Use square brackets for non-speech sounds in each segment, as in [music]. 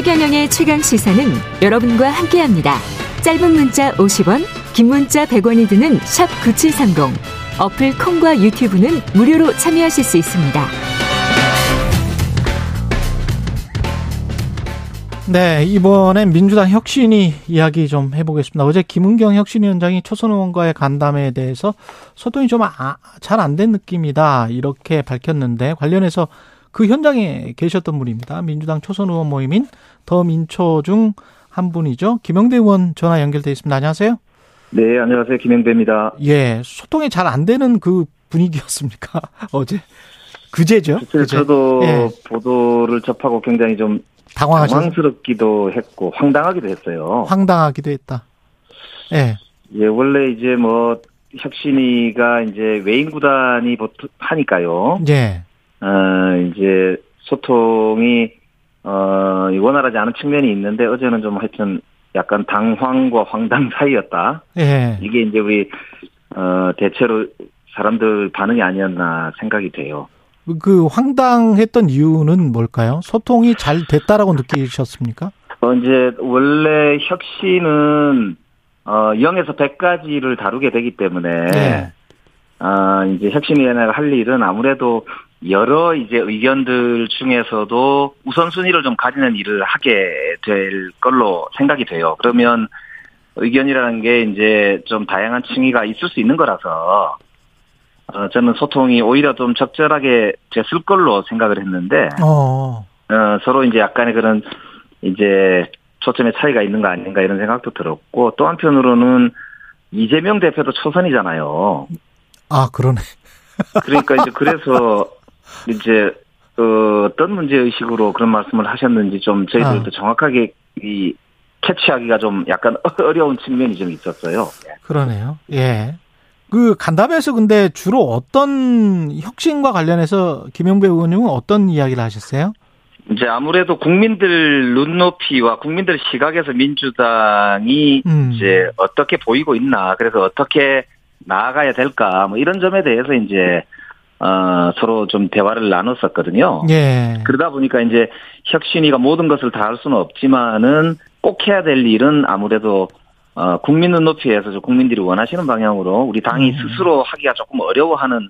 최경영의 최강 시사는 여러분과 함께합니다. 짧은 문자 50원, 긴 문자 100원이 드는 샵 9730. 어플 콩과 유튜브는 무료로 참여하실 수 있습니다. 네, 이번엔 민주당 혁신이 이야기 좀 해보겠습니다. 어제 김은경 혁신위원장이 초선 의원과의 간담회에 대해서 소통이 좀 잘 안된 느낌이다 이렇게 밝혔는데 관련해서 그 현장에 계셨던 분입니다. 민주당 초선 의원 모임인 더민초 중 한 분이죠. 김영대 의원 전화 연결돼 있습니다. 안녕하세요. 네, 안녕하세요. 김영대입니다. 예, 소통이 잘 안 되는 그 분위기였습니까? [laughs] 어제? 그제죠? 그제. 저도 예. 보도를 접하고 굉장히 좀 당황하셨... 당황스럽기도 했고 황당하기도 했어요. 황당하기도 했다. 예. 예, 원래 이제 뭐 혁신이가 이제 외인 구단이 하니까요. 예. 어, 이제 소통이 어, 원활하지 않은 측면이 있는데 어제는 좀 하여튼 약간 당황과 황당 [laughs] 사이였다. 예. 이게 이제 우리 어, 대체로 사람들 반응이 아니었나 생각이 돼요. 그 황당했던 이유는 뭘까요? 소통이 잘 됐다라고 느끼셨습니까? 어, 이제 원래 혁신은 어 0에서 100까지를 다루게 되기 때문에 네. 어, 이제 혁신위원회가 할 일은 아무래도 여러 이제 의견들 중에서도 우선순위를 좀 가지는 일을 하게 될 걸로 생각이 돼요. 그러면 의견이라는 게 이제 좀 다양한 층위가 있을 수 있는 거라서 어, 저는 소통이 오히려 좀 적절하게 됐을 걸로 생각을 했는데, 어. 어, 서로 이제 약간의 그런, 이제, 초점의 차이가 있는 거 아닌가 이런 생각도 들었고, 또 한편으로는 이재명 대표도 초선이잖아요. 아, 그러네. 그러니까 이제 그래서, [laughs] 이제, 어, 어떤 문제 의식으로 그런 말씀을 하셨는지 좀 저희들도 아. 정확하게 이, 캐치하기가 좀 약간 [laughs] 어려운 측면이 좀 있었어요. 그러네요. 예. 그 간담회에서 근데 주로 어떤 혁신과 관련해서 김영배 의원님은 어떤 이야기를 하셨어요? 이제 아무래도 국민들 눈높이와 국민들 시각에서 민주당이 음. 이제 어떻게 보이고 있나 그래서 어떻게 나아가야 될까 뭐 이런 점에 대해서 이제 어 서로 좀 대화를 나눴었거든요. 예. 그러다 보니까 이제 혁신이가 모든 것을 다 할 수는 없지만은 꼭 해야 될 일은 아무래도 어, 국민 눈높이에서 국민들이 원하시는 방향으로 우리 당이 음. 스스로 하기가 조금 어려워하는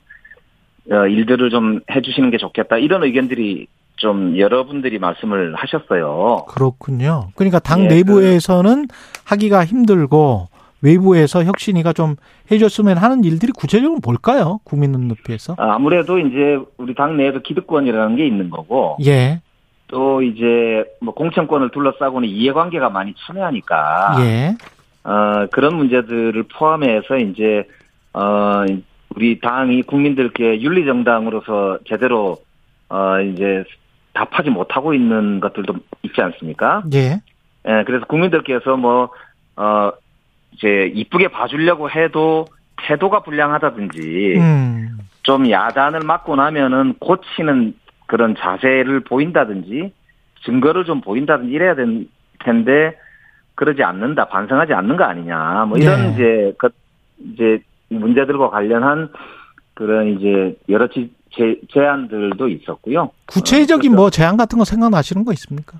어, 일들을 좀 해주시는 게 좋겠다 이런 의견들이 좀 여러분들이 말씀을 하셨어요. 그렇군요. 그러니까 당 예, 내부에서는 그, 하기가 힘들고 외부에서 혁신이가 좀 해줬으면 하는 일들이 구체적으로 뭘까요? 국민 눈높이에서? 아, 아무래도 이제 우리 당 내에도 기득권이라는 게 있는 거고. 예. 또 이제 뭐 공천권을 둘러싸고는 이해관계가 많이 첨예하니까. 예. 어, 그런 문제들을 포함해서 이제 어, 우리 당이 국민들께 윤리정당으로서 제대로 어, 이제 답하지 못하고 있는 것들도 있지 않습니까? 예. 예, 그래서 국민들께서 뭐, 어, 이제 이쁘게 봐주려고 해도 태도가 불량하다든지, 음. 좀 야단을 맞고 나면은 고치는 그런 자세를 보인다든지, 증거를 좀 보인다든지 이래야 될 텐데, 그러지 않는다, 반성하지 않는 거 아니냐, 뭐 이런 네. 이제 그 이제 문제들과 관련한 그런 이제 여러 제, 제안들도 있었고요. 구체적인 어, 뭐 제안 같은 거 생각나시는 거 있습니까?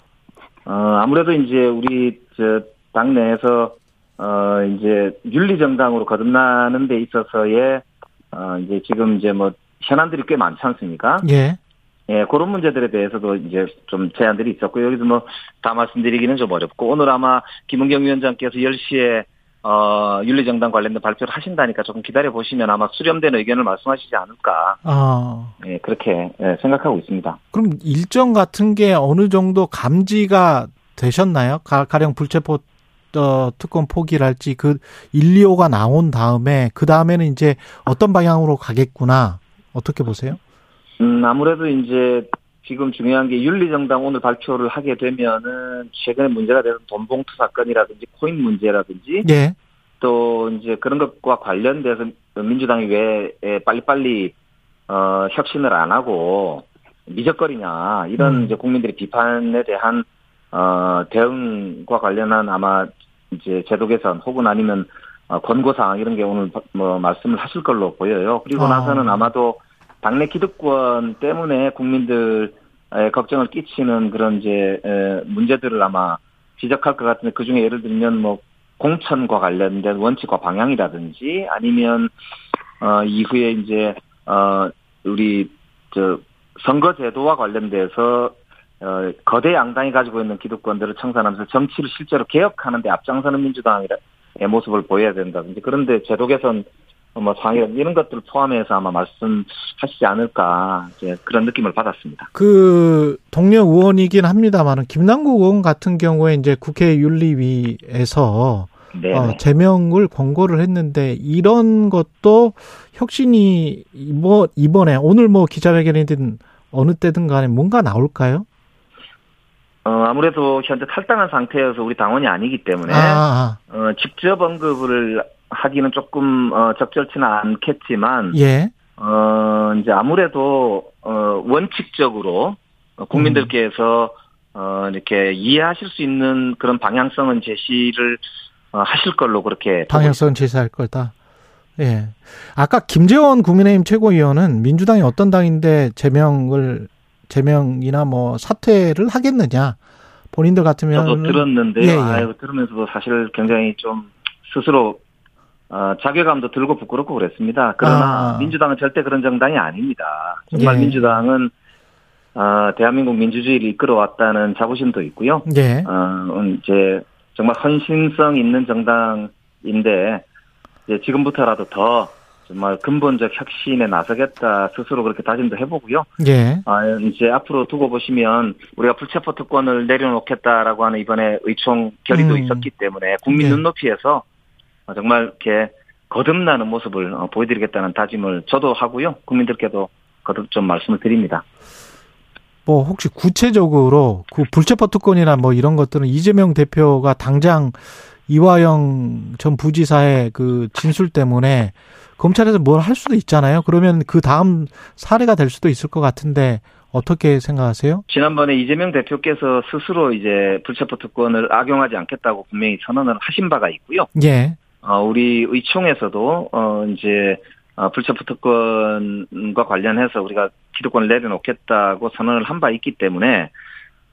어 아무래도 이제 우리 저 당내에서 어 이제 윤리 정당으로 거듭나는 데 있어서의 어 이제 지금 이제 뭐 현안들이 꽤 많지 않습니까? 예. 예, 그런 문제들에 대해서도 이제 좀 제안들이 있었고, 여기서 뭐, 다 말씀드리기는 좀 어렵고, 오늘 아마 김은경 위원장께서 10시에, 어, 윤리정당 관련된 발표를 하신다니까 조금 기다려 보시면 아마 수렴된 의견을 말씀하시지 않을까. 아. 예, 그렇게 예, 생각하고 있습니다. 그럼 일정 같은 게 어느 정도 감지가 되셨나요? 가, 령 불체포 어, 특권 포기랄지 그 1, 2호가 나온 다음에 그 다음에는 이제 어떤 방향으로 가겠구나 어떻게 보세요? 음, 아무래도 이제 지금 중요한 게 윤리정당 오늘 발표를 하게 되면은 최근에 문제가 되는 돈봉투 사건이라든지 코인 문제라든지 예. 또 이제 그런 것과 관련돼서 민주당이 왜 빨리빨리 어 혁신을 안 하고 미적거리냐 이런 음. 이제 국민들의 비판에 대한 어 대응과 관련한 아마 이제 제도 개선 혹은 아니면 어, 권고 사항 이런 게 오늘 뭐 말씀을 하실 걸로 보여요. 그리고 아. 나서는 아마도 당내 기득권 때문에 국민들 걱정을 끼치는 그런 이제 문제들을 아마 지적할 것 같은데 그 중에 예를 들면 뭐 공천과 관련된 원칙과 방향이라든지 아니면 어 이후에 이제 어 우리 저 선거제도와 관련돼서 어 거대 양당이 가지고 있는 기득권들을 청산하면서 정치를 실제로 개혁하는 데 앞장서는 민주당의 모습을 보여야 된다든지 그런데 제도 개선 뭐 상해 이런 것들을 포함해서 아마 말씀하시지 않을까 이제 그런 느낌을 받았습니다. 그 동료 의원이긴 합니다만은 김남국 의원 같은 경우에 이제 국회 윤리위에서 어, 제명을 권고를 했는데 이런 것도 혁신이 뭐 이번에 오늘 뭐 기자회견이든 어느 때든 간에 뭔가 나올까요? 어, 아무래도 현재 탈당한 상태여서 우리 당원이 아니기 때문에 아, 아. 어, 직접 언급을 하기는 조금 어, 적절치는 않겠지만 예. 어, 이제 아무래도 어, 원칙적으로 국민들께서 어, 이렇게 이해하실 수 있는 그런 방향성은 제시를 어, 하실 걸로 그렇게 방향성은 제시할 거다. 예. 아까 김재원 국민의힘 최고위원은 민주당이 어떤 당인데 제명을 제명이나 뭐 사퇴를 하겠느냐. 본인들 같으면 저도 들었는데 예, 예. 아유 들으면서도 사실 굉장히 좀 스스로 어, 자괴감도 들고 부끄럽고 그랬습니다. 그러나 아. 민주당은 절대 그런 정당이 아닙니다. 정말 예. 민주당은 어, 대한민국 민주주의를 이끌어왔다는 자부심도 있고요. 예. 어, 이제 정말 헌신성 있는 정당인데 이제 지금부터라도 더 정말 근본적 혁신에 나서겠다 스스로 그렇게 다짐도 해보고요. 예. 아, 이제 앞으로 두고 보시면 우리가 불체포 특권을 내려놓겠다라고 하는 이번에 의총 결의도 음. 있었기 때문에 국민 예. 눈높이에서 정말 이렇게 거듭나는 모습을 어, 보여드리겠다는 다짐을 저도 하고요. 국민들께도 거듭 좀 말씀을 드립니다. 뭐 혹시 구체적으로 그 불체포 특권이나 뭐 이런 것들은 이재명 대표가 당장 이화영 전 부지사의 그 진술 때문에 검찰에서 뭘 할 수도 있잖아요. 그러면 그 다음 사례가 될 수도 있을 것 같은데 어떻게 생각하세요? 지난번에 이재명 대표께서 스스로 이제 불체포 특권을 악용하지 않겠다고 분명히 선언을 하신 바가 있고요. 예. 어, 우리 의총에서도 어 이제 어, 불체포 특권과 관련해서 우리가 기득권을 내려놓겠다고 선언을 한 바 있기 때문에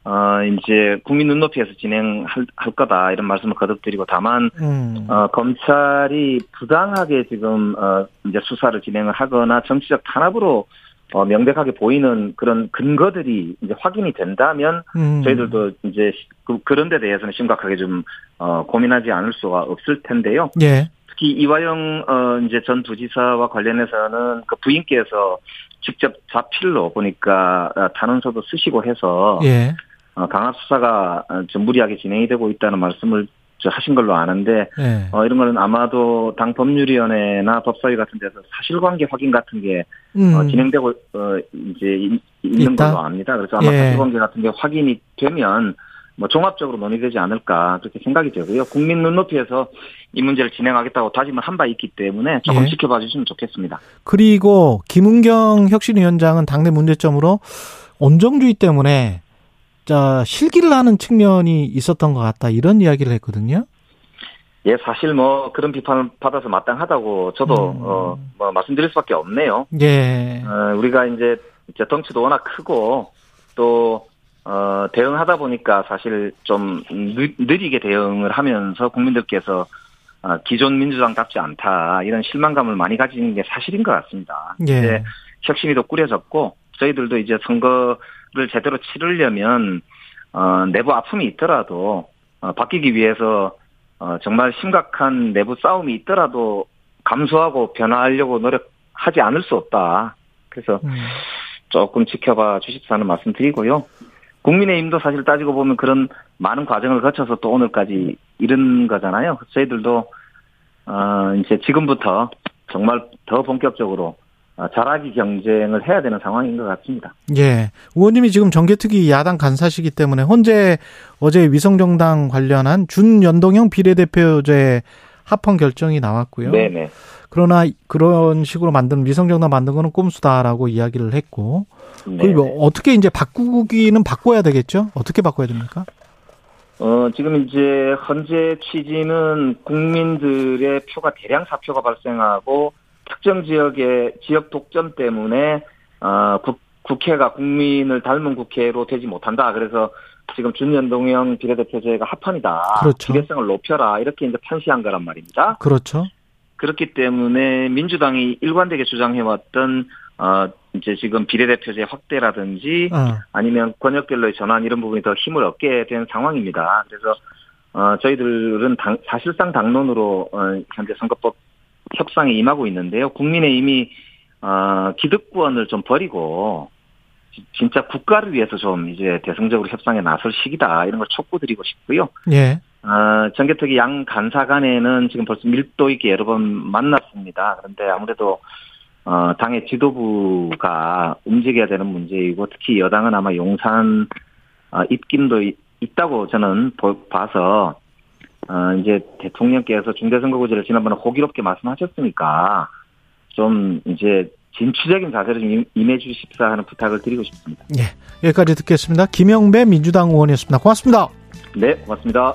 어, 이제 국민 눈높이에서 진행할 할 거다 이런 말씀을 거듭드리고 다만 음. 어, 검찰이 부당하게 지금 어, 이제 수사를 진행을 하거나 정치적 탄압으로 어, 명백하게 보이는 그런 근거들이 이제 확인이 된다면 음. 저희들도 이제 그, 그런 데 대해서는 심각하게 좀 어, 고민하지 않을 수가 없을 텐데요. 예. 특히 이화영 어, 이제 전 부지사와 관련해서는 그 부인께서 직접 자필로 보니까 어, 탄원서도 쓰시고 해서 예. 어, 강압 수사가 어, 좀 무리하게 진행이 되고 있다는 말씀을 하신 걸로 아는데 네. 어, 이런 거는 아마도 당 법률위원회나 법사위 같은 데서 사실관계 확인 같은 게 음. 어, 진행되고 어, 이제 있는 있다? 걸로 압니다. 그래서 아마 예. 사실관계 같은 게 확인이 되면 뭐 종합적으로 논의되지 않을까 그렇게 생각이 되고요. 국민 눈높이에서 이 문제를 진행하겠다고 다짐을 한 바 있기 때문에 조금 예. 지켜봐 주시면 좋겠습니다. 그리고 김은경 혁신위원장은 당내 문제점으로 온정주의 때문에 자, 실기를 하는 측면이 있었던 것 같다. 이런 이야기를 했거든요. 예, 사실 뭐 그런 비판을 받아서 마땅하다고 저도 음. 어, 뭐 말씀드릴 수밖에 없네요. 예. 어, 우리가 이제 이제 덩치도 워낙 크고 또 어, 대응하다 보니까 사실 좀 느리게 대응을 하면서 국민들께서 어, 기존 민주당답지 않다 이런 실망감을 많이 가지는 게 사실인 것 같습니다. 예. 이제 혁신이도 꾸려졌고 저희들도 이제 선거 를 제대로 치르려면 어, 내부 아픔이 있더라도 어, 바뀌기 위해서 어, 정말 심각한 내부 싸움이 있더라도 감수하고 변화하려고 노력하지 않을 수 없다. 그래서 음. 조금 지켜봐 주십사는 말씀드리고요. 국민의힘도 사실 따지고 보면 그런 많은 과정을 거쳐서 또 오늘까지 이른 거잖아요. 저희들도 어 이제 지금부터 정말 더 본격적으로 아, 잘하기 경쟁을 해야 되는 상황인 것 같습니다. 예. 의원님이 지금 정개특위 야당 간사시기 때문에 현재 어제 위성정당 관련한 준연동형 비례대표제 합헌 결정이 나왔고요. 네네. 그러나 그런 식으로 만든 위성정당 만든 거는 꼼수다라고 이야기를 했고. 그리고 어떻게 이제 바꾸기는 바꿔야 되겠죠? 어떻게 바꿔야 됩니까? 어, 지금 이제 현재 취지는 국민들의 표가 대량 사표가 발생하고 특정 지역의 지역 독점 때문에 어, 국, 국회가 국민을 닮은 국회로 되지 못한다. 그래서 지금 준연동형 비례대표제가 합헌이다. 그렇죠. 비례성을 높여라. 이렇게 이제 편시한 거란 말입니다. 그렇죠. 그렇기 때문에 민주당이 일관되게 주장해왔던 어 이제 지금 비례대표제 확대라든지 어. 아니면 권역별로의 전환 이런 부분이 더 힘을 얻게 된 상황입니다. 그래서 어 저희들은 당, 사실상 당론으로 어, 현재 선거법 협상에 임하고 있는데요. 국민의힘이 어 기득권을 좀 버리고 지- 진짜 국가를 위해서 좀 이제 대승적으로 협상에 나설 시기다 이런 걸 촉구드리고 싶고요. 예. 어, 정개특위 양 간사 간에는 지금 벌써 밀도 있게 여러 번 만났습니다. 그런데 아무래도 어, 당의 지도부가 움직여야 되는 문제이고 특히 여당은 아마 용산 어, 입김도 있- 있다고 저는 보- 봐서 어, 이제 대통령께서 중대선거구제를 지난번에 호기롭게 말씀하셨으니까 좀 이제 진취적인 자세로 좀 임- 임해 주십사 하는 부탁을 드리고 싶습니다. 예. 여기까지 듣겠습니다. 김영배 민주당 의원이었습니다. 고맙습니다. 네, 고맙습니다.